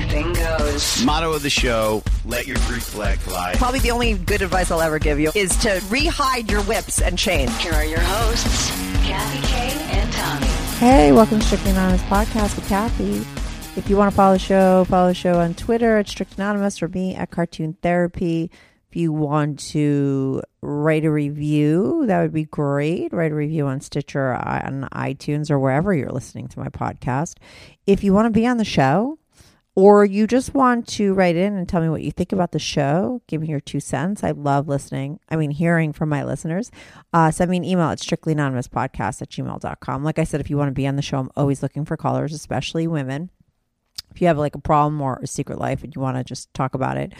anything goes. Motto of the show: Let your Greek flag fly. Probably the only good advice I'll ever give you is to rehide your whips and chains. Here are your hosts, Kathy Kay and Tommy. Hey, welcome to Strictly Anonymous Podcast with Kathy. If you want to follow the show, follow the show on Twitter at Strict Anonymous or me at Cartoon Therapy. If you want to write a review, that would be great. Write a review on Stitcher, on iTunes, or wherever you're listening to my podcast. If you want to be on the show, or you just want to write in and tell me what you think about the show, give me your two cents. I love listening. I mean, hearing from my listeners. Uh, send me an email at strictlyanonymouspodcast at gmail.com. Like I said, if you want to be on the show, I'm always looking for callers, especially women. If you have like a problem or a secret life and you want to just talk about it,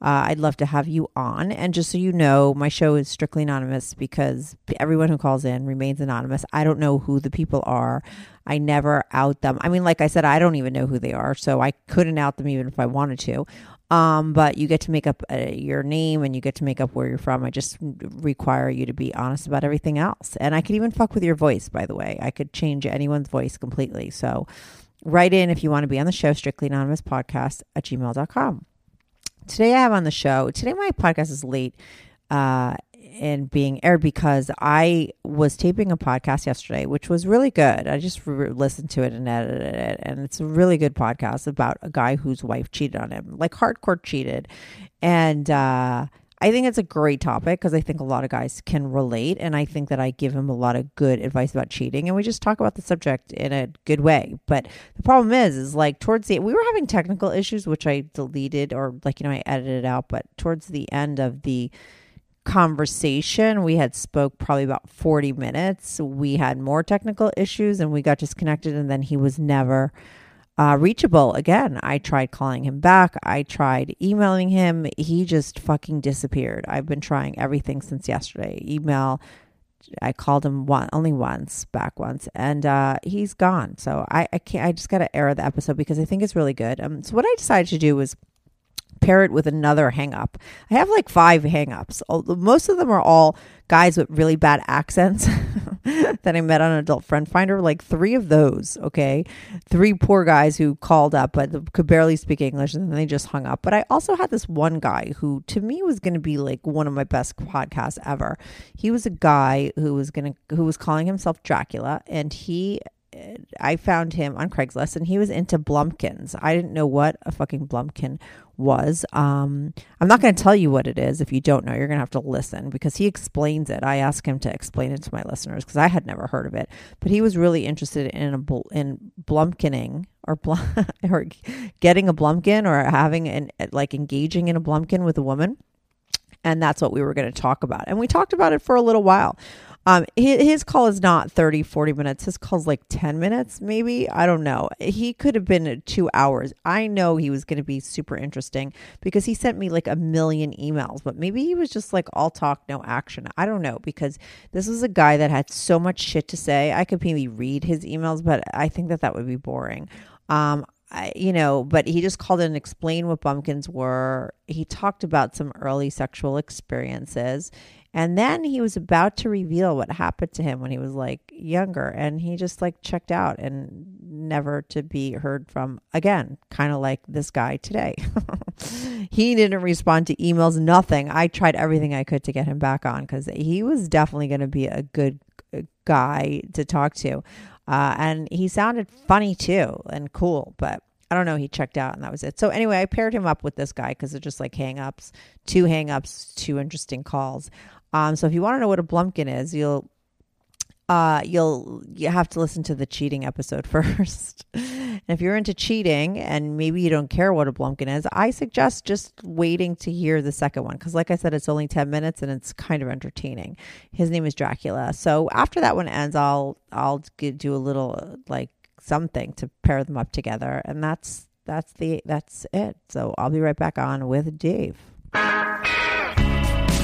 uh, I'd love to have you on. And just so you know, my show is strictly anonymous because everyone who calls in remains anonymous. I don't know who the people are. I never out them. I mean, like I said, I don't even know who they are, so I couldn't out them even if I wanted to. Um, but you get to make up uh, your name and you get to make up where you're from. I just require you to be honest about everything else. And I could even fuck with your voice, by the way. I could change anyone's voice completely. So write in if you want to be on the show, strictly anonymous podcast at gmail.com. Today I have on the show, today my podcast is late uh, in being aired because I was taping a podcast yesterday, which was really good. I just re- listened to it and edited it, and it's a really good podcast about a guy whose wife cheated on him, like hardcore cheated. And, uh, I think it's a great topic because I think a lot of guys can relate. And I think that I give him a lot of good advice about cheating. And we just talk about the subject in a good way. But the problem is, is like towards the, we were having technical issues, which I deleted or like, you know, I edited out. But towards the end of the conversation, we had spoke probably about 40 minutes. We had more technical issues and we got disconnected. And then he was never, uh, reachable again. I tried calling him back. I tried emailing him. He just fucking disappeared. I've been trying everything since yesterday. Email. I called him one only once, back once, and uh, he's gone. So I, I can't. I just got to air the episode because I think it's really good. Um, so what I decided to do was pair it with another hang up. I have like five hang ups. Most of them are all guys with really bad accents that I met on Adult Friend Finder. Like three of those, okay? Three poor guys who called up but could barely speak English and then they just hung up. But I also had this one guy who to me was going to be like one of my best podcasts ever. He was a guy who was going to, who was calling himself Dracula and he I found him on Craigslist and he was into Blumpkins. I didn't know what a fucking Blumpkin was. Um, I'm not going to tell you what it is. If you don't know, you're going to have to listen because he explains it. I asked him to explain it to my listeners because I had never heard of it. But he was really interested in a bl- in Blumpkining or blum, or getting a Blumpkin or having an like engaging in a Blumpkin with a woman. And that's what we were going to talk about. And we talked about it for a little while. Um, his, call is not 30, 40 minutes. His call's like 10 minutes, maybe. I don't know. He could have been two hours. I know he was going to be super interesting because he sent me like a million emails, but maybe he was just like all talk, no action. I don't know because this was a guy that had so much shit to say. I could maybe read his emails, but I think that that would be boring. Um, I, you know, but he just called in and explained what blumpkins were. He talked about some early sexual experiences and then he was about to reveal what happened to him when he was like younger. And he just like checked out and never to be heard from again, kind of like this guy today. he didn't respond to emails, nothing. I tried everything I could to get him back on because he was definitely going to be a good uh, guy to talk to. Uh, and he sounded funny too and cool, but I don't know. He checked out and that was it. So anyway, I paired him up with this guy because they're just like hang ups, two hang ups, two interesting calls. Um, so if you want to know what a blumpkin is, you'll uh, you'll you have to listen to the cheating episode first. and if you're into cheating and maybe you don't care what a blumpkin is, I suggest just waiting to hear the second one because, like I said, it's only ten minutes and it's kind of entertaining. His name is Dracula. So after that one ends, I'll I'll do a little like something to pair them up together, and that's that's the that's it. So I'll be right back on with Dave.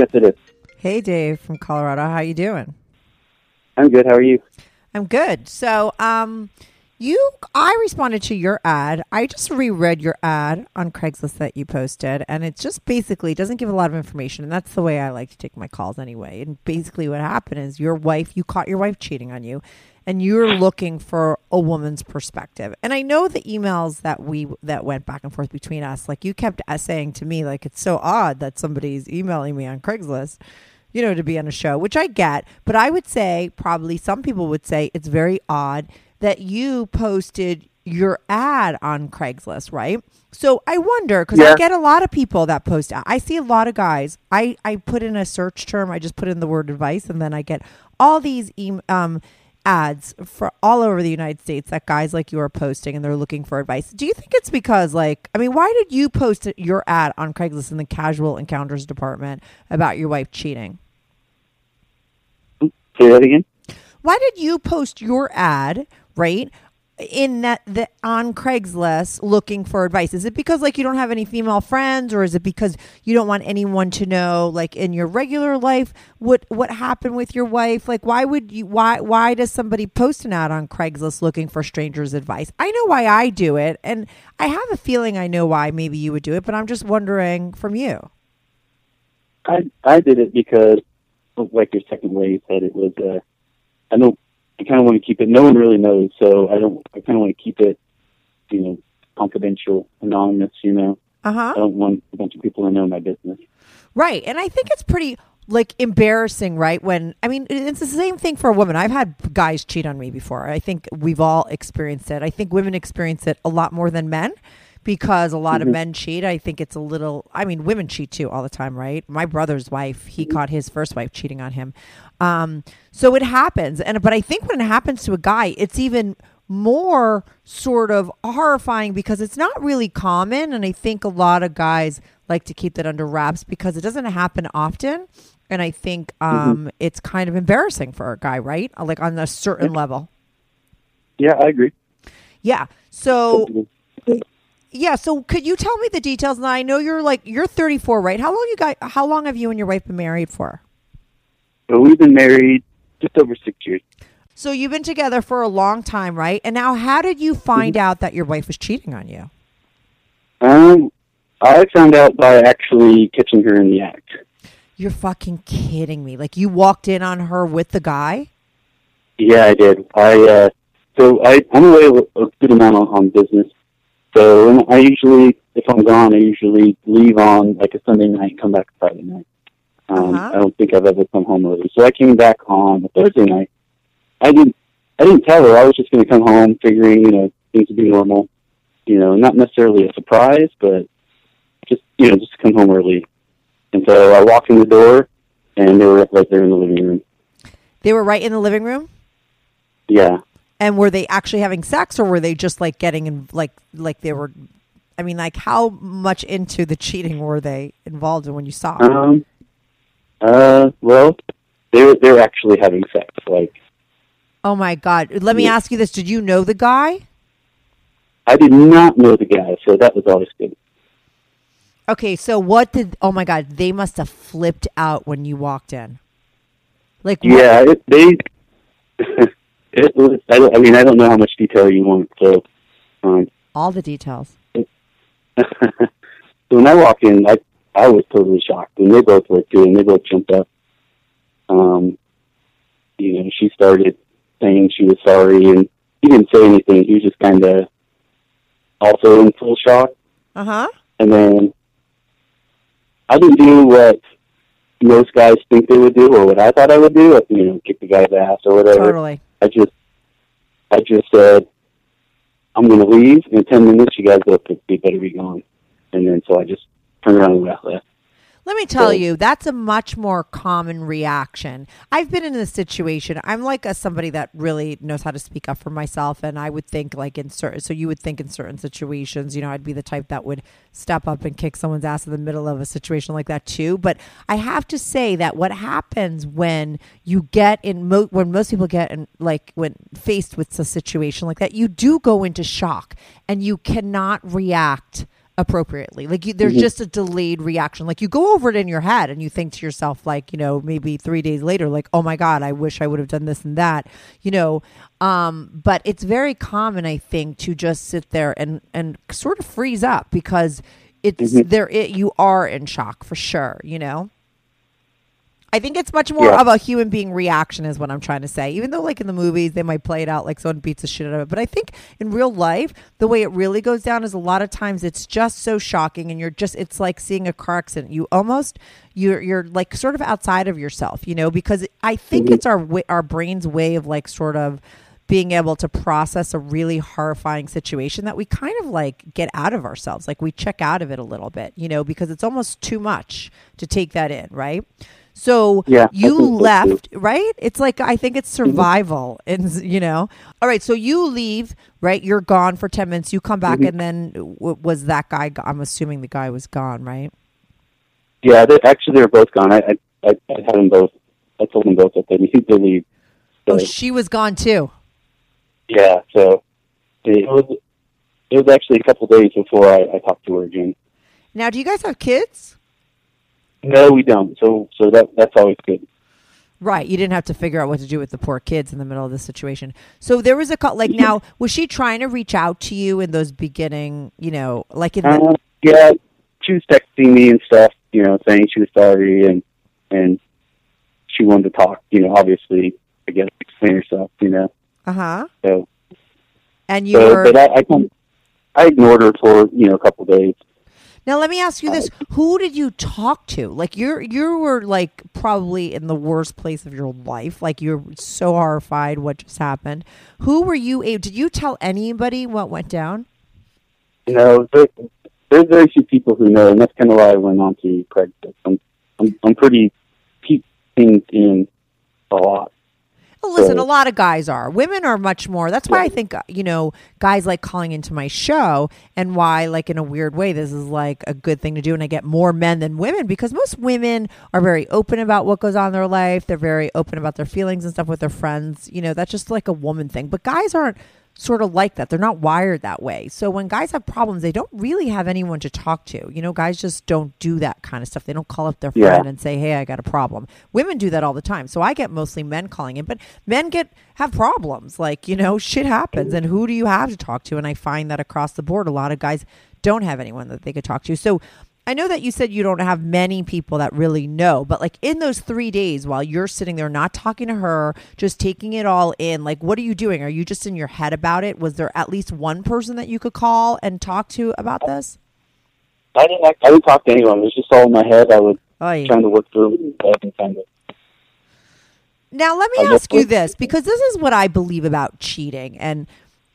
Yes, it is. Hey, Dave from Colorado. How you doing? I'm good. How are you? I'm good. So, um, you, I responded to your ad. I just reread your ad on Craigslist that you posted, and it just basically doesn't give a lot of information. And that's the way I like to take my calls anyway. And basically, what happened is your wife, you caught your wife cheating on you, and you're looking for a woman's perspective. And I know the emails that we that went back and forth between us, like you kept saying to me, like it's so odd that somebody's emailing me on Craigslist you know, to be on a show, which I get. But I would say, probably some people would say it's very odd that you posted your ad on Craigslist, right? So I wonder because I get a lot of people that post. I see a lot of guys. I I put in a search term. I just put in the word advice, and then I get all these um ads for all over the United States that guys like you are posting, and they're looking for advice. Do you think it's because like I mean, why did you post your ad on Craigslist in the casual encounters department about your wife cheating? Say that again. why did you post your ad right in that the on Craigslist looking for advice? Is it because like you don't have any female friends, or is it because you don't want anyone to know, like in your regular life, what what happened with your wife? Like, why would you? Why why does somebody post an ad on Craigslist looking for strangers' advice? I know why I do it, and I have a feeling I know why maybe you would do it, but I'm just wondering from you. I I did it because, like your second way you said, it was. Uh, I don't. I kind of want to keep it. No one really knows, so I don't. I kind of want to keep it, you know, confidential, anonymous. You know, Uh huh. I don't want a bunch of people to know my business. Right. And I think it's pretty like embarrassing, right? When I mean, it's the same thing for a woman. I've had guys cheat on me before. I think we've all experienced it. I think women experience it a lot more than men because a lot of men cheat. I think it's a little, I mean, women cheat too all the time, right? My brother's wife, he caught his first wife cheating on him. Um, so it happens. And, but I think when it happens to a guy, it's even more sort of horrifying because it's not really common. And I think a lot of guys like to keep that under wraps because it doesn't happen often. And I think um, it's kind of embarrassing for a guy, right? Like on a certain level. Yeah, I agree. Yeah. So yeah. So could you tell me the details? And I know you're like you're 34, right? How long you got? How long have you and your wife been married for? We've been married just over six years. So you've been together for a long time, right? And now, how did you find out that your wife was cheating on you? Um, I found out by actually catching her in the act. You're fucking kidding me! Like you walked in on her with the guy? Yeah, I did. I uh, so I I'm away a a good amount on, on business. So I usually, if I'm gone, I usually leave on like a Sunday night, come back Friday night. Um, Uh-huh. I don't think I've ever come home early. So I came back on a Thursday night. I didn't I didn't tell her. I was just going to come home, figuring you know things would be normal. You know, not necessarily a surprise, but just you know just to come home early. And so I walked in the door, and they were right there in the living room. They were right in the living room. Yeah. And were they actually having sex, or were they just like getting in, like like they were? I mean, like how much into the cheating were they involved in when you saw? them? Um. Uh. Well, they were they were actually having sex. Like Oh my god! Let me Yeah. ask you this: Did you know the guy? I did not know the guy, so that was always good. Okay, so what did? Oh my god! They must have flipped out when you walked in. Like what- Yeah. It, they. it was. I, don't- I mean, I don't know how much detail you want. So, um. all the details. so when I walk in, I I was totally shocked, and they both were too, and they both jumped up. Um. You know, she started saying she was sorry, and he didn't say anything. He was just kind of also in full shock. Uh huh. and then I didn't do what most guys think they would do or what I thought I would do, like, you know, kick the guy's ass or whatever. Totally. I just, I just said, I'm going to leave in 10 minutes. You guys could be better be gone. And then so I just turned around and left. Let me tell So- you, that's a much more common reaction. I've been in this situation. I'm like a somebody that really knows how to speak up for myself, and I would think like in certain. So you would think in certain situations, you know, I'd be the type that would step up and kick someone's ass in the middle of a situation like that too. But I have to say that what happens when you get in mo- when most people get in like when faced with a situation like that, you do go into shock and you cannot react appropriately. Like you, there's just a delayed reaction. Like you go over it in your head and you think to yourself, like you know, maybe three days later, like oh my god, I wish I would have done this and that, you know. Um, but it's very common, I think, to just sit there and and sort of freeze up because it's there. It, you are in shock for sure, you know. I think it's much more Yeah. of a human being reaction, is what I'm trying to say. Even though, like in the movies, they might play it out like someone beats the shit out of it. But I think in real life, the way it really goes down is a lot of times it's just so shocking, and you're just it's like seeing a car accident. You almost you're you're like sort of outside of yourself, you know, because I think mm-hmm. it's our our brain's way of like sort of being able to process a really horrifying situation that we kind of like get out of ourselves. Like we check out of it a little bit, you know, because it's almost too much to take that in, right? So Yeah, you think so, left, right? It's like I think it's survival, and you know. All right, so you leave, right? You're gone for ten minutes. You come back, Mm-hmm. and then w- was that guy? I'm assuming the guy was gone, right? Yeah, they, actually, they were both gone. I, I, I, I had them both. I told them both that they need to leave. So, Oh, she was gone too. yeah, so it was. It was actually a couple days before I, I talked to her again. Now, do you guys have kids? No, we don't. So, so that that's always good. Right, you didn't have to figure out what to do with the poor kids in the middle of this situation. So there was a call. Like now, was she trying to reach out to you in those beginning? You know, like in the, Uh, yeah, she was texting me and stuff. You know, saying she was sorry and and she wanted to talk. You know, obviously, I guess explain herself. You know, uh huh. so And you so, were but I, I I ignored her for you know a couple days. Now. Let me ask you this: oh. Who did you talk to? Like you're you were like probably in the worst place of your life. Like you're so horrified what just happened. Who were you? a- Did you tell anybody what went down? You know, there, there's very few people who know, and that's kind of why I went on to Craigslist. I'm I'm, I'm pretty keep things in a lot. Well, listen, So- a lot of guys are. Women are much more. That's why I think, uh, you know, guys like calling into my show and why, like, in a weird way, this is like a good thing to do. And I get more men than women because most women are very open about what goes on in their life. They're very open about their feelings and stuff with their friends. You know, that's just like a woman thing. But guys aren't sort of like that. They're not wired that way. So when guys have problems, they don't really have anyone to talk to. You know, guys just don't do that kind of stuff. They don't call up their Yeah. friend and say, "Hey, I got a problem." Women do that all the time. So I get mostly men calling in, but men get have problems. Like, you know, shit happens and who do you have to talk to? And I find that across the board a lot of guys don't have anyone that they could talk to. So I know that you said you don't have many people that really know, but like in those three days while you're sitting there not talking to her, just taking it all in, like what are you doing? Are you just in your head about it? Was there at least one person that you could call and talk to about this? I didn't I didn't talk to anyone. It was just all in my head. I was yeah. trying to work through it and kind of Now, let me I ask you this because this is what I believe about cheating. And,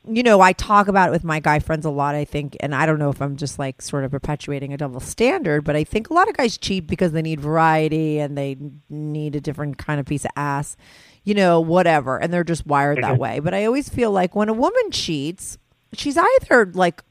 you know, I talk about it with my guy friends a lot, I think. And I don't know if I'm just like sort of perpetuating a double standard, but I think a lot of guys cheat because they need variety and they need a different kind of piece of ass, you know, whatever. And they're just wired that mm-hmm. way. But I always feel like when a woman cheats, she's either like,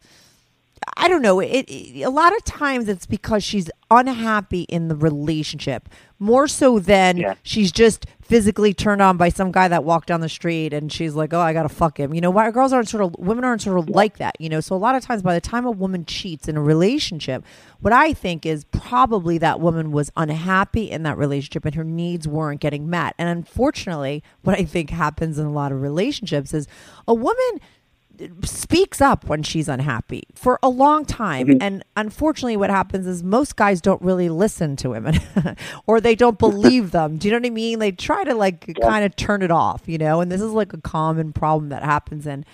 I don't know. It, it a lot of times it's because she's unhappy in the relationship more so than Yeah. she's just physically turned on by some guy that walked down the street and she's like, "Oh, I gotta fuck him." You know, why girls aren't sort of women aren't sort of like that. You know, so a lot of times by the time a woman cheats in a relationship, what I think is probably that woman was unhappy in that relationship and her needs weren't getting met. And unfortunately, what I think happens in a lot of relationships is a woman speaks up when she's unhappy for a long time. Mm-hmm. And unfortunately what happens is most guys don't really listen to women or they don't believe them. Do you know what i mean? They try to like kind of turn it off you know? And this is like a common problem that happens in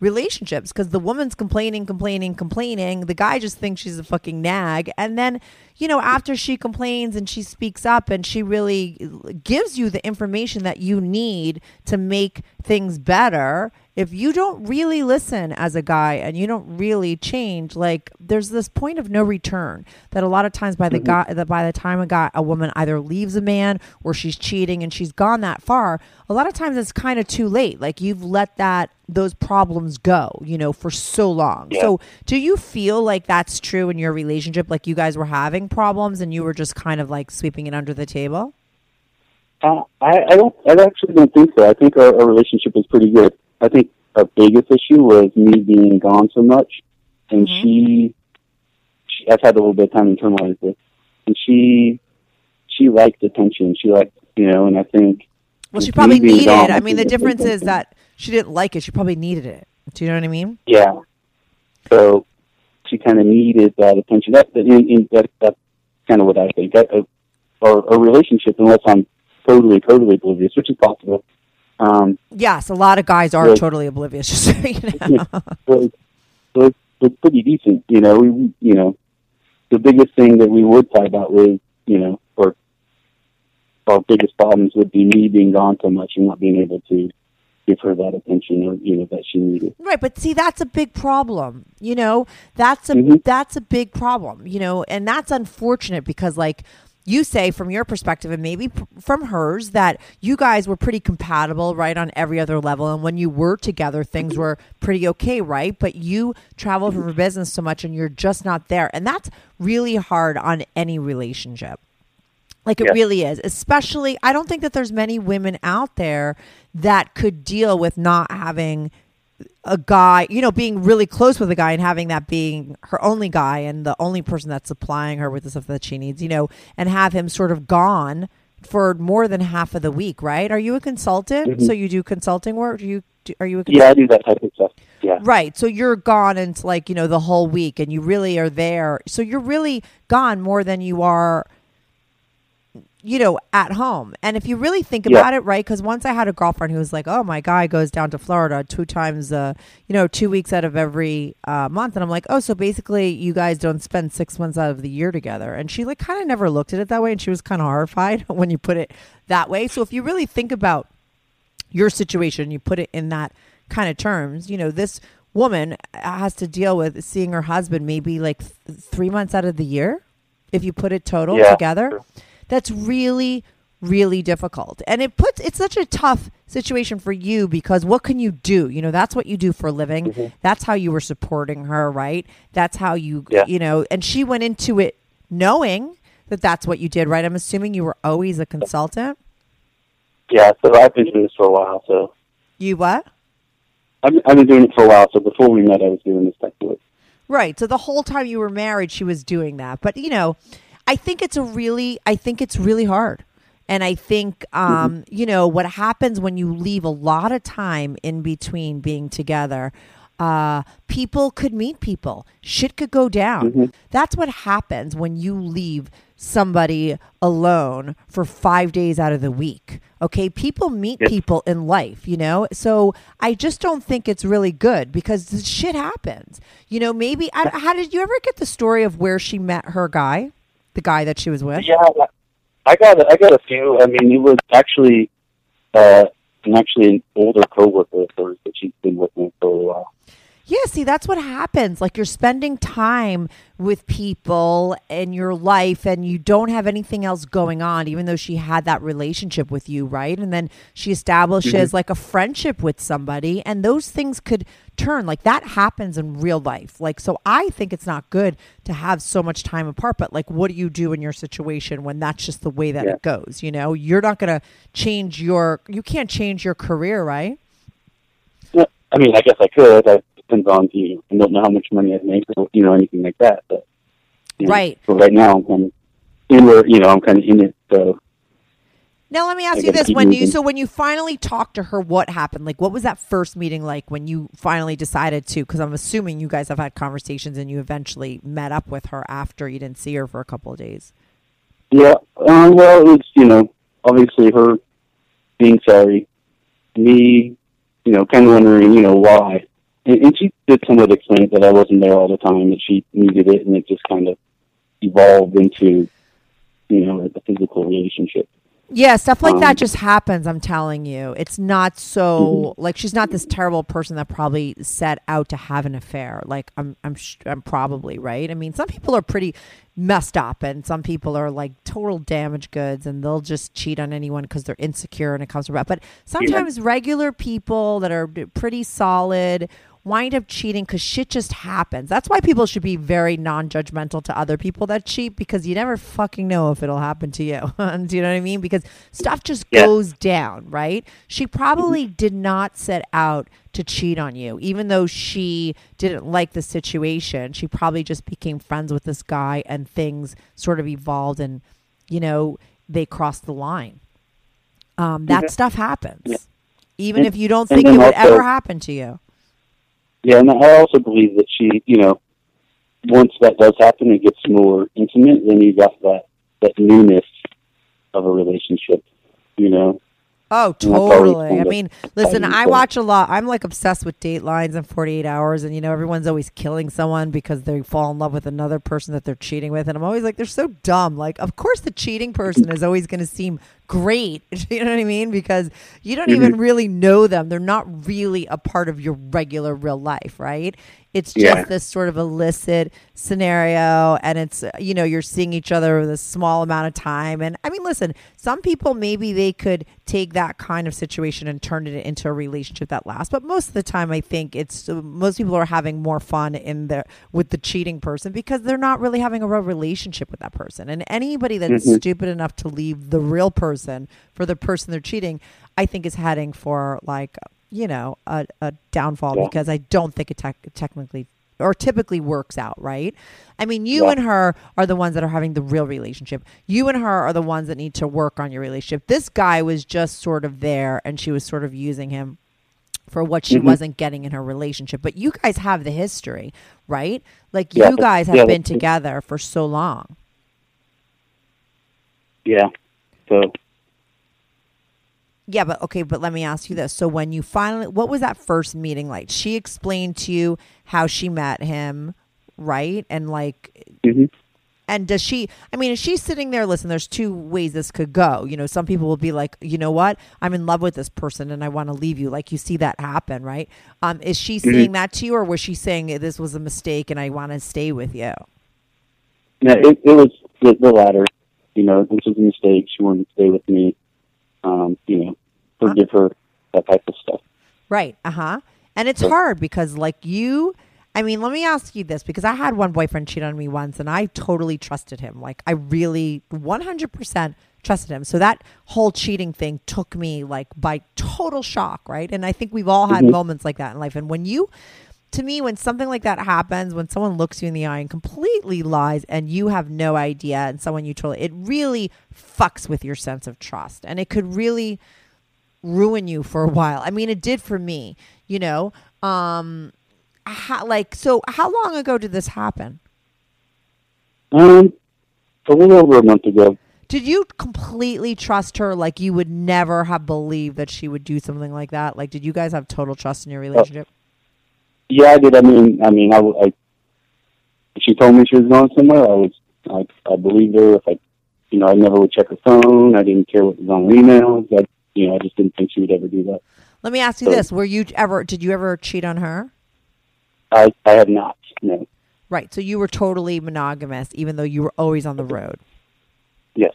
relationships because the woman's complaining complaining complaining. The guy just thinks she's a fucking nag. And then you know after she complains and she speaks up and she really gives you the information that you need to make things better if you don't really listen as a guy and you don't really change, like there's this point of no return that a lot of times by the guy that by the time a guy a woman either leaves a man or she's cheating and she's gone that far, a lot of times it's kind of too late. Like you've let that those problems go, you know, for so long. Yeah. So do you feel like that's true in your relationship? Like you guys were having problems and you were just kind of like sweeping it under the table? Uh, I, I don't. I actually don't think so. I think our, our relationship was pretty good. I think our biggest issue was me being gone so much, and Mhm. she, she. I've had a little bit of time to internalize this, and she, she liked attention. She liked, you know, and I think. Well, she probably needed gone. I mean, the difference is that she didn't like it. She probably needed it. Do you know what I mean? Yeah. So she kind of needed that attention. That, that, in, in, that that's kind of what I think. That, uh, our, our relationship, unless I'm totally, totally oblivious, which is possible, um, Yes, a lot of guys are totally oblivious. Just so you know. was, was pretty decent. You know, we, we- you know, the biggest thing that we would fight about was, you know, or our biggest problems would be me being gone so much and not being able to give her that attention or, you know, that she needed. Right, but see that's a big problem. You know, that's a Mhm. that's a big problem, you know, and that's unfortunate because like you say from your perspective and maybe p- from hers that you guys were pretty compatible right on every other level and when you were together things were pretty okay right but you travel for business so much and you're just not there and that's really hard on any relationship like it Yeah. really is. Especially, I don't think that there's many women out there that could deal with not having a guy, you know, being really close with a guy and having that being her only guy and the only person that's supplying her with the stuff that she needs, you know, and have him sort of gone for more than half of the week, right? Are you a consultant? Mhm. So you do consulting work? Do you do, are you a Yeah, I do that type of stuff. Yeah. Right. So you're gone into like, you know, the whole week and you really are there. So you're really gone more than you are you know, at home. And if you really think Yeah. about it, right? Because once I had a girlfriend who was like, "Oh, my guy goes down to Florida two times, uh, you know, two weeks out of every uh, month," and I'm like, "Oh, so basically, you guys don't spend six months out of the year together." And she like kind of never looked at it that way, and she was kind of horrified when you put it that way. So if you really think about your situation, you put it in that kind of terms, you know, this woman has to deal with seeing her husband maybe like th- three months out of the year, if you put it total Yeah. together. That's really, really difficult. And it puts, it's such a tough situation for you because what can you do? You know, that's what you do for a living. Mm-hmm. That's how you were supporting her, right? That's how you, Yeah. you know, and she went into it knowing that that's what you did, right? I'm assuming you were always a consultant. Yeah, so I've been doing this for a while, so You what? I've, I've been doing it for a while, so before we met, I was doing this type of work. Right. So the whole time you were married, she was doing that. But you know, I think it's a really, I think it's really hard. And I think, um, you know, what happens when you leave a lot of time in between being together, uh, people could meet people. Shit could go down. That's what happens when you leave somebody alone for five days out of the week. Okay. People meet Yes. people in life, you know? So I just don't think it's really good because shit happens. You know, maybe, I, how did you ever get the story of where she met her guy? The guy that she was with? Yeah, I got I got a few. I mean, it was actually uh, actually an older coworker of hers that she's been with me for a while. Yeah, see, that's what happens. Like you're spending time with people in your life and you don't have anything else going on, even though she had that relationship with you, right? And then she establishes mm-hmm. like a friendship with somebody, and those things could turn. Like that happens in real life. Like, so I think it's not good to have so much time apart, but like, what do you do in your situation when that's just the way that Yeah. it goes? You know, you're not going to change your, you can't change your career, right? I mean, I guess I could. That depends on you. Know, I don't know how much money I make, or you know, anything like that. But you know, Right. So right now, I'm kind of in where you know I'm kind of in it. So Now let me ask I you this: when you so when you finally talked to her, what happened? Like, what was that first meeting like when you finally decided to? Because I'm assuming you guys have had conversations and you eventually met up with her after you didn't see her for a couple of days. yeah, um, well, it's you know obviously her being sorry, me, you know, kind of wondering you know why, and, she did somewhat explain that I wasn't there all the time, that she needed it, and it just kind of evolved into you know a physical relationship. Yeah, stuff like Um, that just happens. I'm telling you, it's not so like she's not this terrible person that probably set out to have an affair. Like I'm, I'm, sh- I'm probably right. I mean, some people are pretty messed up, and some people are like total damaged goods, and they'll just cheat on anyone because they're insecure and it comes about. But sometimes regular people that are pretty solid wind up cheating because shit just happens. That's why people should be very non-judgmental to other people that cheat because you never fucking know if it'll happen to you. Do you know what I mean? Because stuff just Yeah. goes down, right? She probably did not set out to cheat on you, even though she didn't like the situation. She probably just became friends with this guy and things sort of evolved and, you know, they crossed the line. Um, that Yeah. stuff happens. Yeah. Even And- if you don't think it would also- ever happen to you. Yeah, and I also believe that she, you know, once that does happen, it gets more intimate. Then you got that that newness of a relationship. You know, Oh, And that's always totally. I mean, listen, I watch a lot. I'm like obsessed with Datelines and 48 Hours, and you know, everyone's always killing someone because they fall in love with another person that they're cheating with, and I'm always like, they're so dumb. Like, of course, the cheating person is always going to seem great. You know what I mean? Because you don't even really know them. They're not really a part of your regular real life, right? It's just Yeah. this sort of illicit scenario, and it's uh, you know you're seeing each other with a small amount of time. And I mean, listen, some people maybe they could take that kind of situation and turn it into a relationship that lasts. But most of the time, I think it's uh, most people are having more fun in their with the cheating person because they're not really having a real relationship with that person. And anybody that's stupid enough to leave the real person for the person they're cheating, I think is heading for like you know a, a downfall Yeah. because I don't think it tec- technically or typically works out, right? I mean, you Yeah. and her are the ones that are having the real relationship. You and her are the ones that need to work on your relationship. This guy was just sort of there and she was sort of using him for what she Mhm. wasn't getting in her relationship. But you guys have the history, right? Like Yeah, you guys have yeah, been together for so long. yeah. So Yeah, but okay, but let me ask you this. So when you finally what was that first meeting like? She explained to you how she met him, right? And like mhm. And does she, I mean, is she sitting there? Listen, there's two ways this could go. You know, some people will be like, you know what? I'm in love with this person and I want to leave you. Like you see that happen, right? Um, is she saying that to you or was she saying this was a mistake and I want to stay with you? No, it, it was the, the latter. You know, this was a mistake. She wanted to stay with me. Um, you know, forgive her that type of stuff. Right. Uh huh. And it's hard because, like, you, I mean, let me ask you this because I had one boyfriend cheat on me once and I totally trusted him. Like, I really 100% trusted him. So that whole cheating thing took me, like, by total shock, right? And I think we've all had Mhm. moments like that in life. And when you, to me, when something like that happens, when someone looks you in the eye and completely lies and you have no idea and someone you totally, it really fucks with your sense of trust. And it could really, ruin you for a while. I mean, it did for me, you know. Um how, like so how long ago did this happen? Um, a little over a month ago. Did you completely trust her like you would never have believed that she would do something like that? Like did you guys have total trust in your relationship? Yeah, I did. I mean, I mean, I, I she told me she was going somewhere, I was, I, I believed her. If I, you know, I never would check her phone. I didn't care what was on her emails. I, you know, I just didn't think she would ever do that. Let me ask you So- this. Were you ever did you ever cheat on her? I, I have not. No. Right. So you were totally monogamous even though you were always on the road. Yes.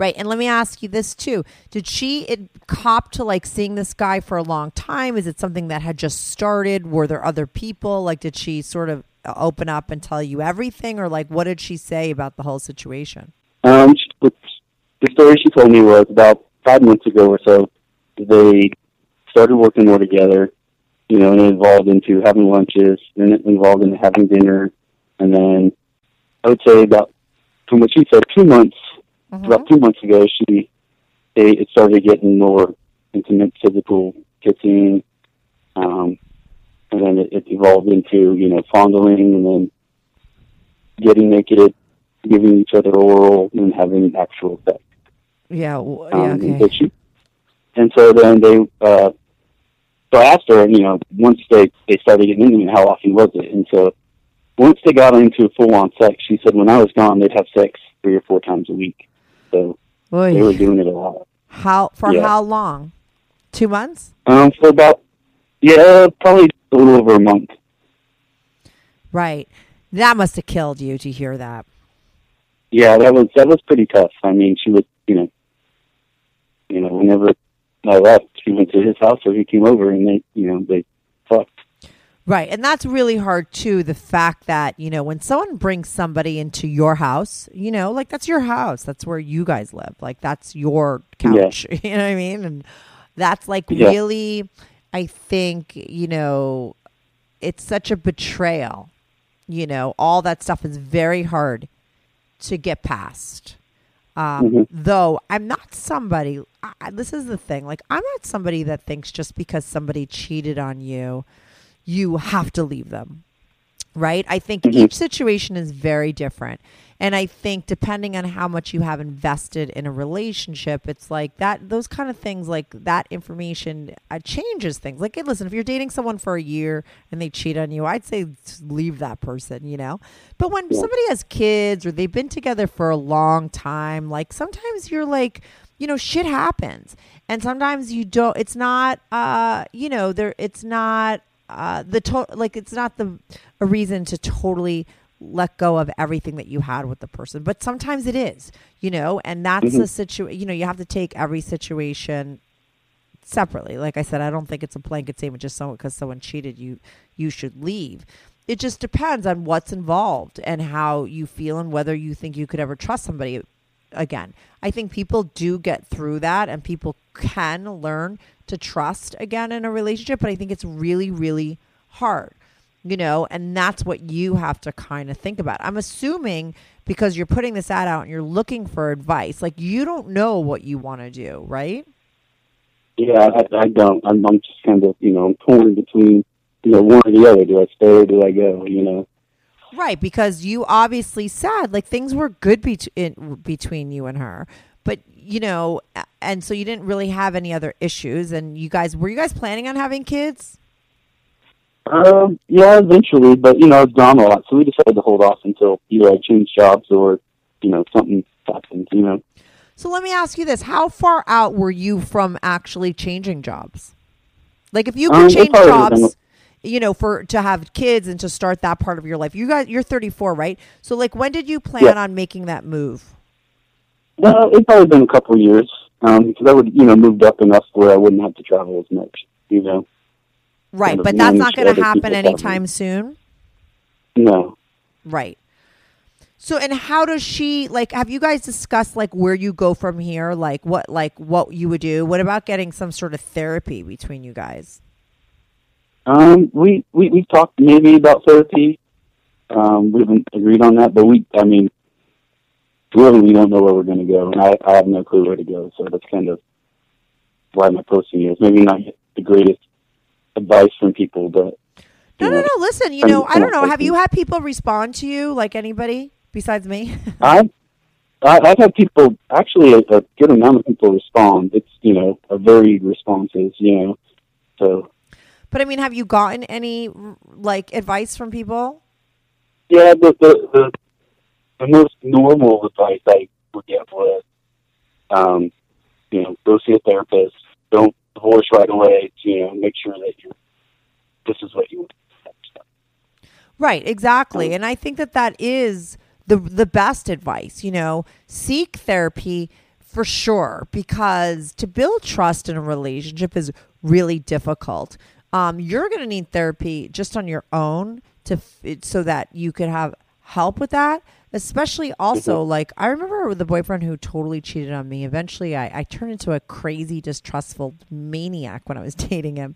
Right. And let me ask you this too. Did she it, cop to like seeing this guy for a long time? Is it something that had just started? Were there other people? Like, did she sort of uh, open up and tell you everything? Or like, what did she say about the whole situation? Um, the, story she told me was about five months ago or so. They started working more together, you know, and it evolved into having lunches. Then it evolved into having dinner, and then I would say about from what she said, two months about two months ago, she they it started getting more intimate, physical kissing, um, and then it, it evolved into you know fondling, and then getting naked, giving each other oral, and having actual sex. Yeah. Um, yeah. and, Okay. so she, and so then they, uh, so I asked her, you know, once they they started getting into it, how often was it? And so once they got into full on sex, she said when I was gone, they'd have sex three or four times a week. So Oy. They were doing it a lot. How for Yeah. how long? Two months? Um, for about yeah, probably a little over a month. Right. That must have killed you to hear that. Yeah, that was that was pretty tough. I mean, she was, you know, you know, whenever I left, she went to his house or he came over, and they, you know, they. Right. And that's really hard too. The fact that, you know, when someone brings somebody into your house, you know, like that's your house. That's where you guys live. Like that's your couch. You know what I mean? And that's like Yeah. really, I think, you know, it's such a betrayal. You know, all that stuff is very hard to get past. Um, Mhm. Though I'm not somebody, I, this is the thing. Like, I'm not somebody that thinks just because somebody cheated on you, you have to leave them. Right? I think Mhm. each situation is very different. And I think depending on how much you have invested in a relationship, it's like that, those kind of things, like that information uh, changes things. Like, hey, listen, if you're dating someone for a year and they cheat on you, I'd say leave that person, you know? But when Yeah. somebody has kids or they've been together for a long time, like sometimes you're like, you know, shit happens. And sometimes you don't, it's not, uh, you know, there, it's not, uh, the to- like it's not the a reason to totally let go of everything that you had with the person but sometimes it is you know and that's Mhm. a situation you know you have to take every situation separately like i said i don't think it's a blanket statement just someone because someone cheated you you should leave it just depends on what's involved and how you feel and whether you think you could ever trust somebody again. I think people do get through that and people can learn to trust again in a relationship, but I think it's really, really hard, you know, and that's what you have to kind of think about. I'm assuming because you're putting this ad out and you're looking for advice, like you don't know what you want to do, right? Yeah, I, I don't. I'm, I'm just kind of, you know, I'm torn between, you know, one or the other. Do I stay or do I go? You know. Right, because you obviously said like things were good bet- in, between you and her, but you know, and so you didn't really have any other issues. And you guys were you guys planning on having kids? Um, yeah, eventually, but you know, it's gone a lot, so we decided to hold off until either I change jobs or, you know, something happens. You know. So let me ask you this: How far out were you from actually changing jobs? Like, if you Um, could it change probably would've been- jobs, you know, for to have kids and to start that part of your life, you guys, you're 34, right? So, like, when did you plan Yeah. on making that move? Well, it's probably been a couple of years, um, because I would, you know, moved up enough where I wouldn't have to travel as much. You know. Right, Kind of but that's not going to happen anytime soon. No. Right. So and how does she like have you guys discussed like where you go from here? Like what like what you would do? What about getting some sort of therapy between you guys? Um, we we we talked maybe about therapy. Um, we haven't agreed on that, but we, I mean, really, we don't know where we're going to go, and I, I have no clue where to go. So that's kind of why my posting is maybe not the greatest advice from people, but No, you no, no. Listen, you know, I don't know. Have you had people respond to you like anybody besides me? I, I I've had people actually a, a good amount of people respond. It's you know a very responses, you know, so but I mean, have you gotten any like advice from people? Yeah, the the the, the most normal advice I would get was, um, you know, go see a therapist. Don't divorce right away. You know, make sure that you this is what you want. Right, exactly. And I think that that is the the best advice, you know, seek therapy for sure because to build trust in a relationship is really difficult. Um, you're going to need therapy just on your own to f- so that you could have help with that. Especially also like I remember with the boyfriend who totally cheated on me. Eventually, I, I turned into a crazy, distrustful maniac when I was dating him.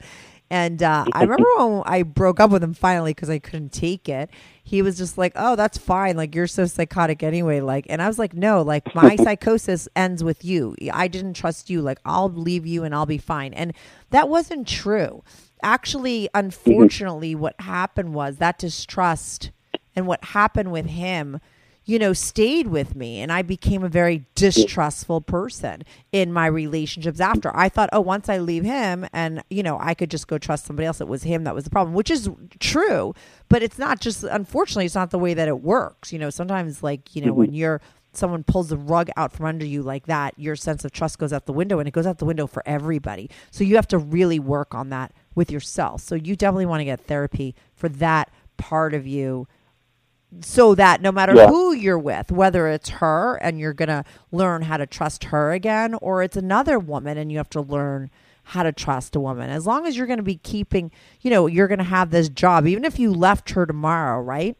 And uh, I remember when I broke up with him finally because I couldn't take it. He was just like, "Oh, that's fine. Like you're so psychotic anyway." Like, and I was like, "No, like my psychosis ends with you. I didn't trust you. Like I'll leave you and I'll be fine." And that wasn't true. Actually, mm-hmm. unfortunately, what happened was that distrust and what happened with him you know, stayed with me and I became a very distrustful person in my relationships after. I thought, oh, once I leave him and, you know, I could just go trust somebody else. It was him that was the problem, which is true, but it's not just, unfortunately, it's not the way that it works. You know, sometimes, like, you know, when mm-hmm. you're someone pulls the rug out from under you like that, your sense of trust goes out the window and it goes out the window for everybody. So you have to really work on that with yourself. So you definitely want to get therapy for that part of you so that no matter Yeah. who you're with, whether it's her and you're going to learn how to trust her again, or it's another woman and you have to learn how to trust a woman, as long as you're going to be keeping, you know, you're going to have this job, even if you left her tomorrow, right?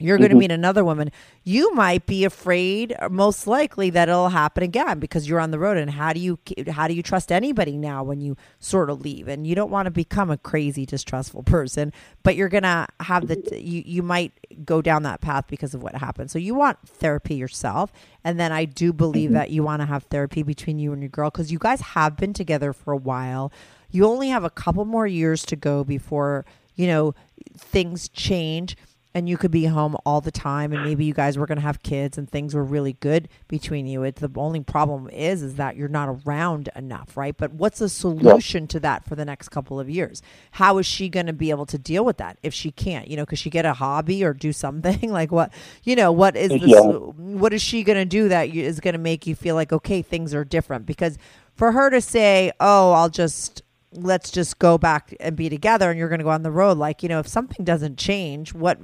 You're going to mm-hmm. meet another woman. You might be afraid, uh, most likely, that it'll happen again because you're on the road. And how do you how do you trust anybody now when you sort of leave? And you don't want to become a crazy, distrustful person, but you're gonna have the mm-hmm. you you might go down that path because of what happened. So you want therapy yourself, and then I do believe mm-hmm. that you want to have therapy between you and your girl because you guys have been together for a while. You only have a couple more years to go before you know things change and you could be home all the time and maybe you guys were going to have kids and things were really good between you. It's the only problem is is that you're not around enough right? But what's the solution to that for the next couple of years? How is she going to be able to deal with that if she can't? You know could she get a hobby or do something? Like what you know what is this Yeah. what is she going to do that is going to make you feel like okay things are different? Because for her to say oh i'll just let's just go back and be together and you're going to go on the road like you know if something doesn't change what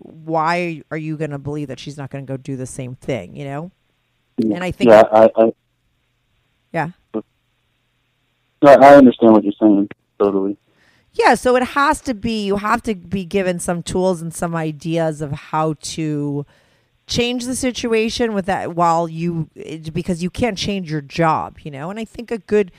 why are you going to believe that she's not going to go do the same thing you know and i think yeah, I, I, yeah I understand what you're saying totally. Yeah, so it has to be you have to be given some tools and some ideas of how to change the situation with that while you because you can't change your job, you know. And I think a good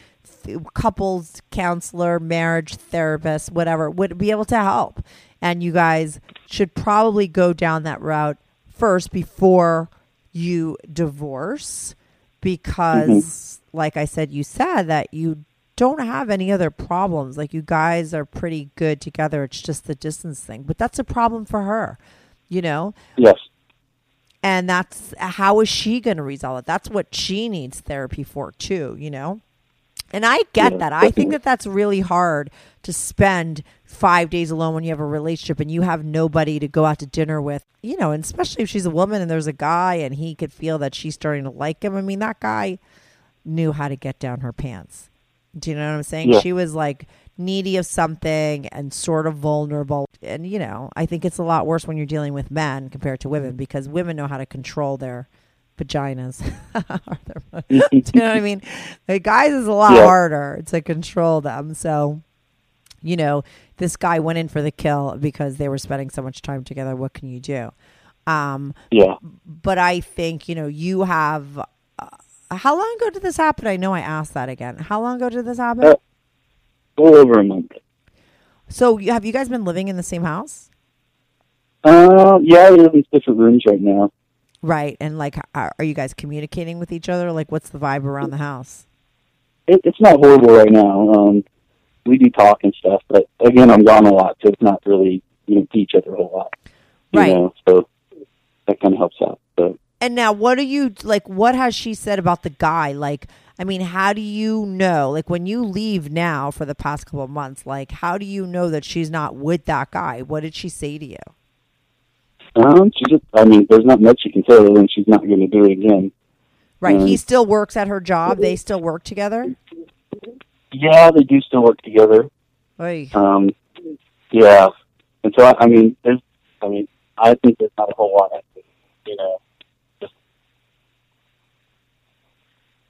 couples counselor, marriage therapist, whatever would be able to help. And you guys should probably go down that route first before you divorce because mm-hmm. like I said you said that you don't have any other problems. Like you guys are pretty good together. It's just the distance thing. But that's a problem for her you know? Yes. and that's how is she going to resolve it? That's what she needs therapy for too you know and i get Yeah, that. I think that that's really hard to spend five days alone when you have a relationship and you have nobody to go out to dinner with you know and especially if she's a woman and there's a guy and he could feel that she's starting to like him. I mean that guy knew how to get down her pants. Do you know what i'm saying? Yeah. she was like needy of something and sort of vulnerable. And you know i think it's a lot worse when you're dealing with men compared to women mm-hmm. because women know how to control their vaginas. Their- do you know what i mean? Like guys is a lot Yeah. harder to control them. So you know this guy went in for the kill because they were spending so much time together. What can you do? Um Yeah. but i think you know you have uh, how long ago did this happen? I know i asked that again. How long ago did this happen? Uh, over a month. so you- have you guys been living in the same house? Uh, yeah, we live in different rooms right now. Right and like are are you guys communicating with each other like what's the vibe around the house It, it's not horrible right now. Um, we do talk and stuff, but again, I'm gone a lot, so it's not really you know see each other a whole lot. Right. Know, so that kind of helps out. But And now, what do you like? What has she said about the guy? Like, I mean, how do you know? Like, when you leave now for the past couple of months, like, how do you know that she's not with that guy? What did she say to you? Um, she just, I mean, there's not much you can tell her when she's not going to do it again. Right, he Mm. still works at her job. They still work together. Yeah, they do still work together. Oy. Um, yeah, and so I, I mean, there's, I mean, I think there's not a whole lot. You know, just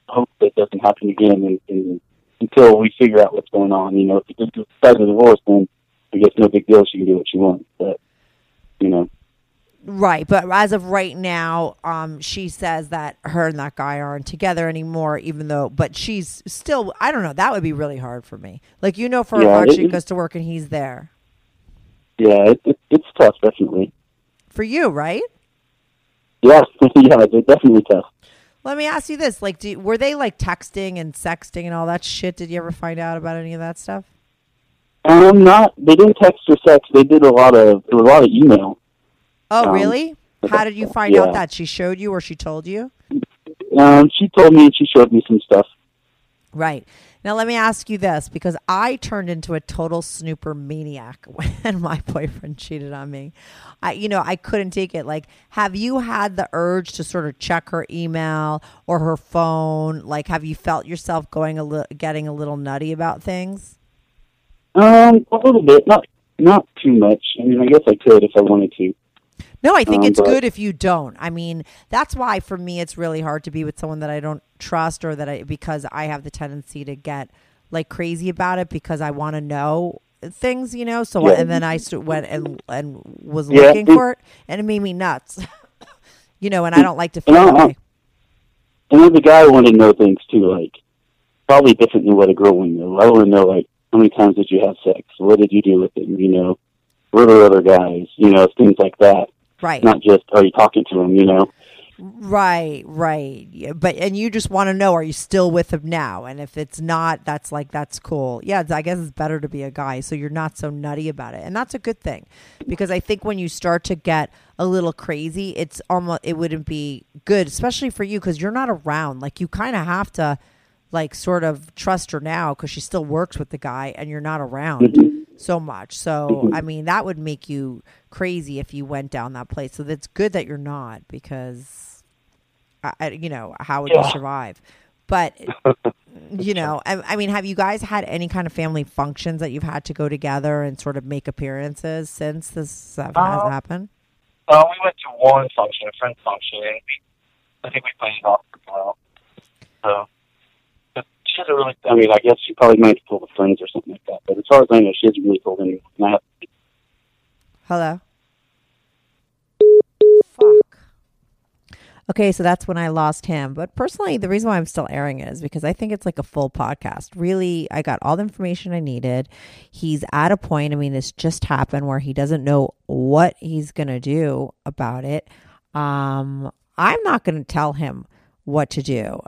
hope that doesn't happen again, and, and until we figure out what's going on. You know, if you decide to divorce, then I guess no big deal. She can do what she wants, but you know, Right, but as of right now, um, she says that her and that guy aren't together anymore. Even though, but she's still. I don't know. That would be really hard for me. Like you know, for a Yeah, fact it- she goes to work and he's there yeah, it, it, it's tough, definitely. for you, right? Yeah, yeah, it's definitely tough. Let me ask you this: like, do, were they like texting and sexting and all that shit? Did you ever find out about any of that stuff? Um, not they didn't text or sex. They did a lot of a lot of email. Oh, Um, really? How did you find yeah. out that? She showed you or she told you? Um, she told me and she showed me some stuff. Right. Now, let me ask you this because I turned into a total snooper maniac when my boyfriend cheated on me. I, you know, I couldn't take it. Like, have you had the urge to sort of check her email or her phone? Like, have you felt yourself going a little, getting a little nutty about things? Um, a little bit, not not too much. I mean, I guess I could if I wanted to. No, I think Um, it's but- good if you don't. I mean, that's why for me it's really hard to be with someone that I don't trust or that I because I have the tendency to get like crazy about it because I want to know things, you know. So Yeah. and then I st- went and and was Yeah. looking for it, and it made me nuts. you know, and I don't like to feel that way. And as a guy, I want to know things too, like probably different than what a girl would know. I want to know like how many times did you have sex? What did you do with it? You know, were there other guys? You know, things like that. Right. Not just are you talking to him? You know. Right, right. Yeah, but and you just want to know are you still with him now? And if it's not, that's like that's cool. Yeah, I guess it's better to be a guy so you're not so nutty about it. And that's a good thing. Because I think when you start to get a little crazy, it's almost it wouldn't be good, especially for you cuz you're not around. Like you kind of have to like sort of trust her now cuz she still works with the guy and you're not around mm-hmm. So much. So, I mean, that would make you crazy if you went down that place. So that's good that you're not because, I, you know, how would you survive? But, you know, I, I mean, have you guys had any kind of family functions that you've had to go together and sort of make appearances since this uh, has happened? Uh, we went to one function, a friend function, and we, I think we played off well. So, hasn't really. I mean, I guess she probably might have told her friends or something like that. But as far as I know, she hasn't really told anyone. Hello? Fuck. Okay, so that's when I lost him. But personally, the reason why I'm still airing it is because I think it's like a full podcast. Really, I got all the information I needed. He's at a point, I mean, this just happened where he doesn't know what he's going to do about it. Um, I'm not going to tell him what to do.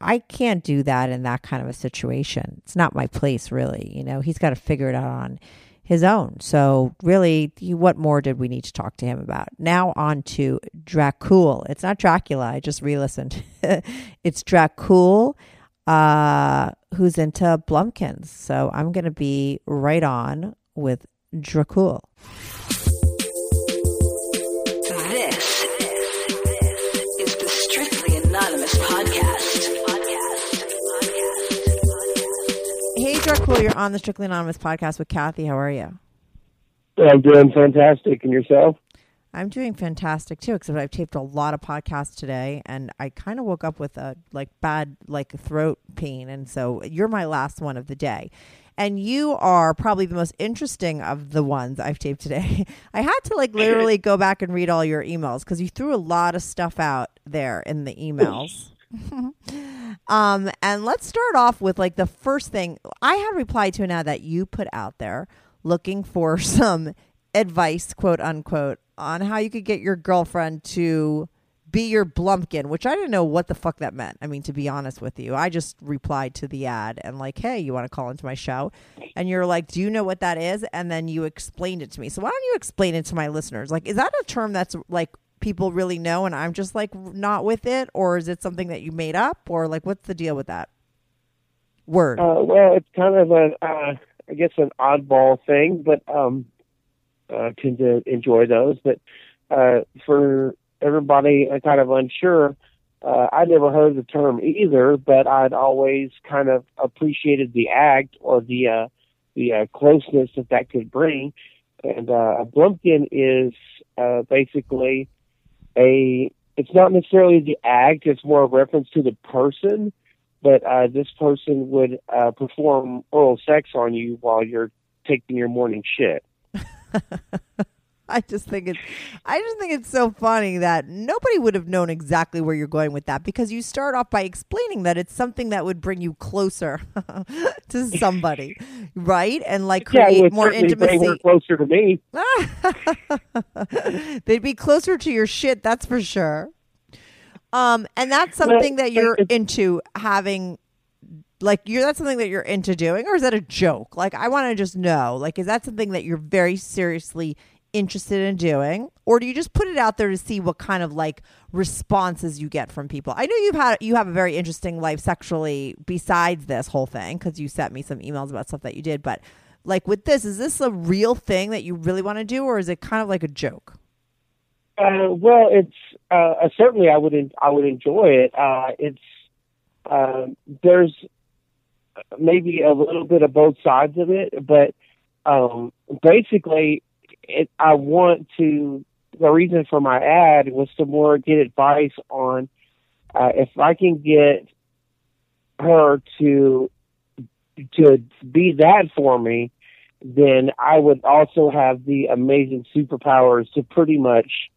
I can't do that in that kind of a situation. It's not my place, really. You know, he's got to figure it out on his own. So, really, what more did we need to talk to him about? Now, on to Dracul. It's not Dracula. I just re listened. it's Dracul, uh, who's into Blumpkins. So, I'm going to be right on with Dracul. Dracul, you're on the Strictly Anonymous podcast with Kathy. How are you? I'm doing fantastic. And yourself? I'm doing fantastic too, except I've taped a lot of podcasts today, and I kind of woke up with a like bad like throat pain, and so you're my last one of the day, and you are probably the most interesting of the ones I've taped today. I had to like literally go back and read all your emails because you threw a lot of stuff out there in the emails. um, and let's start off with like the first thing I had replied to an ad that you put out there looking for some advice, quote unquote, on how you could get your girlfriend to be your blumpkin, which I didn't know what the fuck that meant. I mean, to be honest with you, I just replied to the ad and like, hey, you want to call into my show? And you're like, do you know what that is? And then you explained it to me. So why don't you explain it to my listeners? Like, is that a term that's like people really know and I'm just like not with it, or is it something that you made up, or like what's the deal with that word? Uh, well, it's kind of a, uh, I guess, an oddball thing, but um, uh, tend to enjoy those. But uh, for everybody uh, kind of unsure, uh, I never heard the term either, but I'd always kind of appreciated the act or the uh, the uh, closeness that that could bring. And uh, a blumpkin is uh, basically a. It's not necessarily the act; it's more a reference to the person but uh, this person would uh, perform oral sex on you while you're taking your morning shit. I just think it's I just think it's so funny that nobody would have known exactly where you're going with that because you start off by explaining that it's something that would bring you closer to somebody, right? And like create would more certainly bring her intimacy. closer to me. They'd be closer to your shit, that's for sure. Um, and that's something that you're into having like you're that's something that you're into doing or is that a joke like i want to just know like is that something that you're very seriously interested in doing, or do you just put it out there to see what kind of like responses you get from people? I know you've had you have a very interesting life sexually besides this whole thing because you sent me some emails about stuff that you did, but like with this, is this a real thing that you really want to do, or is it kind of like a joke? Uh, well, it's uh, certainly I would en- I would enjoy it. Uh, it's uh, there's maybe a little bit of both sides of it, but um, basically, it, I want to. The reason for my ad was to more get advice on uh, if I can get her to to be that for me, then I would also have the amazing superpowers to pretty much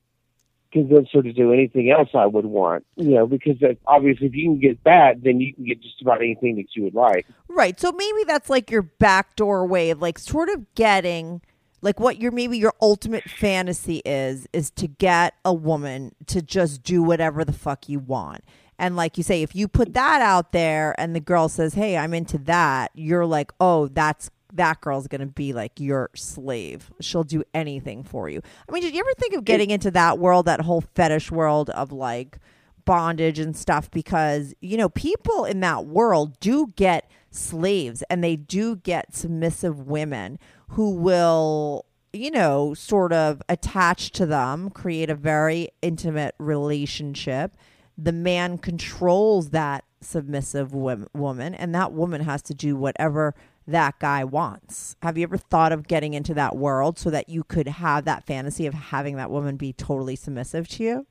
convince her to do anything else I would want. You know, because obviously, if you can get that, then you can get just about anything that you would like. Right. So maybe that's like your backdoor way of like sort of getting like what your maybe your ultimate fantasy is is to get a woman to just do whatever the fuck you want. And like you say, if you put that out there and the girl says, Hey, I'm into that, you're like, Oh, that's that girl's gonna be like your slave. She'll do anything for you. I mean, did you ever think of getting into that world, that whole fetish world of like bondage and stuff? Because, you know, people in that world do get slaves and they do get submissive women who will you know, sort of attach to them, create a very intimate relationship. The man controls that submissive wom- woman, and that woman has to do whatever that guy wants. Have you ever thought of getting into that world so that you could have that fantasy of having that woman be totally submissive to you?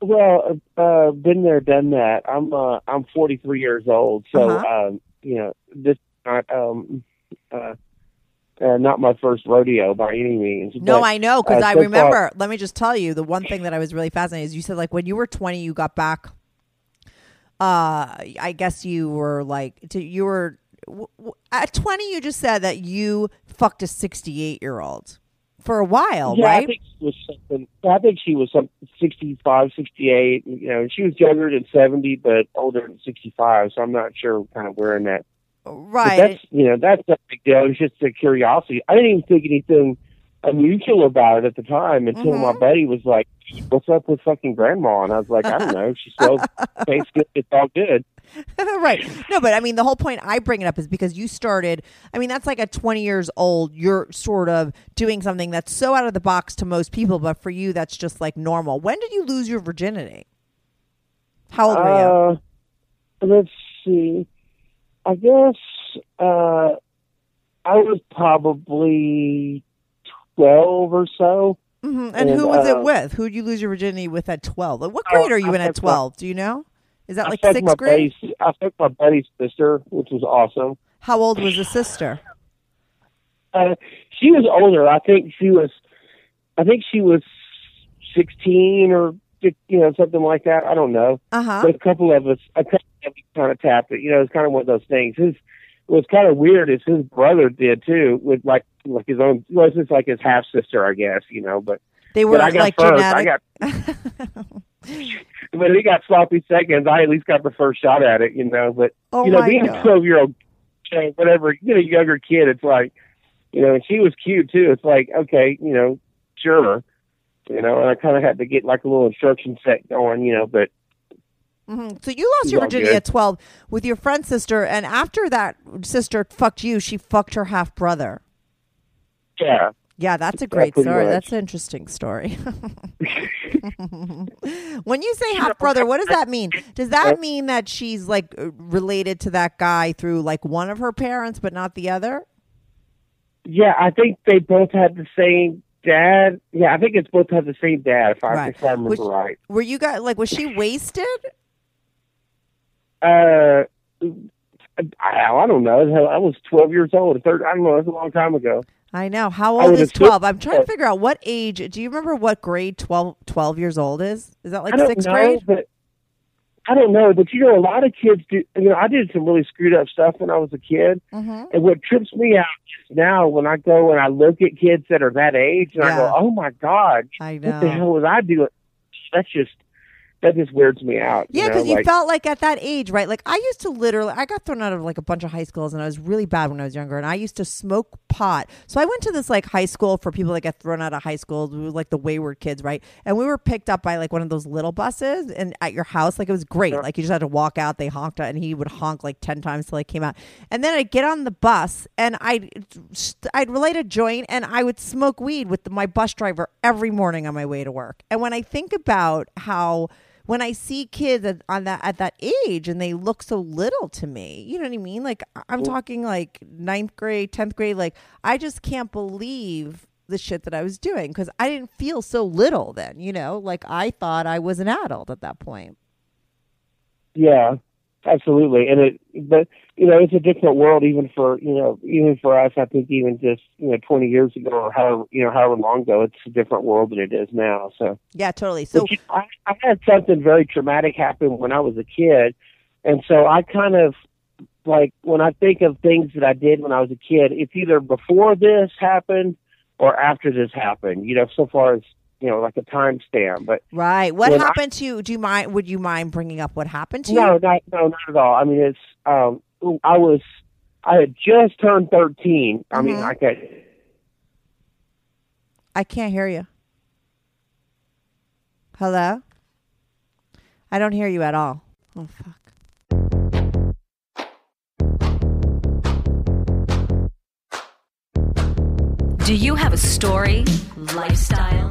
Well, uh, been there, done that. I'm uh, I'm 43 years old, so Uh-huh. um, you know this is not um, uh, uh, not my first rodeo by any means. No, but, I know because uh, I so far- remember. let me just tell you the one thing that I was really fascinated is you said like when you were 20, you got back. Uh, I guess you were like to, you were at 20. You just said that you fucked a 68 year old for a while, right? I think she was something. I think she was some 65, 68. You know, she was younger than 70, but older than 65. So I'm not sure kind of where in that. But right. that's you know that's not a big deal. It's just a curiosity. I didn't even think anything unusual about it at the time until Mm-hmm. my buddy was like, "What's up with fucking grandma?" And I was like, "I don't know. She sells tastes good. It's all good." right. No, but I mean, the whole point I bring it up is because you started, I mean, that's like a 20 years old, you're sort of doing something that's so out of the box to most people, but for you, that's just like normal. When did you lose your virginity? How old were you? Uh, let's see. I guess uh, I was probably twelve or so. hmm And, who was uh, it with? Who did you lose your virginity with at 12? What grade Oh, are you I in at 12? Do you know? Is that I like sixth grade? buddy's- I fucked my buddy's sister, which was awesome. How old was the sister? Uh, she was older. I think she was. I think she was sixteen or you know something like that. I don't know. Uh huh. But a couple of us, a couple of us kind of tapped it. You know, it's kind of one of those things. His what was kind of weird is his brother did too, with like like his own. Well, it's just like his half sister, I guess. You know, but They were but I got like first. I got. but he got sloppy seconds. I at least got the first shot at it. You know, but Oh you know, being God. a twelve year old, whatever, you know, younger kid, it's like, you know, and she was cute too. It's like, okay, you know, sure, you know, and I kind of had to get like a little instruction set going, you know, but Mhm. So you lost your virginity good. at 12 with your friend's sister, and after that sister fucked you, she fucked her half brother. yeah. Yeah, that's a great story. much. That's an interesting story. when you say half brother, what does that mean? Does that mean that she's like uh, related to that guy through like one of her parents, but not the other? Yeah, I think they both had the same dad. Yeah, I think it's both had the same dad, if I, Right. if I remember Which- right. Were you guys like? Was she wasted? Uh, I, I don't know. I was 12 years old. Third, I don't know. That's a long time ago. I know. How old is assume- 12? I'm trying to figure out what age. Do you remember what grade 12, 12 years old is? Is that like I don't sixth know, grade? but I don't know. But you know, a lot of kids do. You know, I did some really screwed up stuff when I was a kid. Mm-hmm. And what trips me out is now when I go and I look at kids that are that age, and I go, "Oh my God, I what the know. hell was I doing?" That's just that just weirds me out. Yeah, you, because know? you like, felt like at that age, right? Like I used to literally, I got thrown out of like a bunch of high schools, and I was really bad when I was younger, and I used to smoke pot. So I went to this like high school for people that get thrown out of high school, we were, like the wayward kids, right? And we were picked up by like one of those little buses, and at your house, like it was great. Like you just had to walk out. They honked, and he would honk like ten times till I came out, and then I'd get on the bus, and I'd I'd relate a joint, and I would smoke weed with my bus driver every morning on my way to work. And when I think about how when I see kids at, on that at that age and they look so little to me, you know what I mean? Like I'm talking like ninth grade, tenth grade. Like I just can't believe the shit that I was doing because I didn't feel so little then. You know, like I thought I was an adult at that point. Yeah, absolutely. And it, but you know, it's a different world even for you know, even for us. I think even just you know, 20 years ago or however you know, however long ago, it's a different world than it is now. So Yeah, totally. So I, I had something very traumatic happen when I was a kid, and so I kind of like when I think of things that I did when I was a kid, it's either before this happened or after this happened. You know, so far as you know, like a timestamp. But right, what when I- happened to you? Do you mind? Would you mind bringing up what happened to you? no, not no, not at all. I mean, it's um, I was I had just turned thirteen. I mean, I like I, I can't hear you. Hello? I don't hear you at all. Oh, fuck. Do you have a story, lifestyle,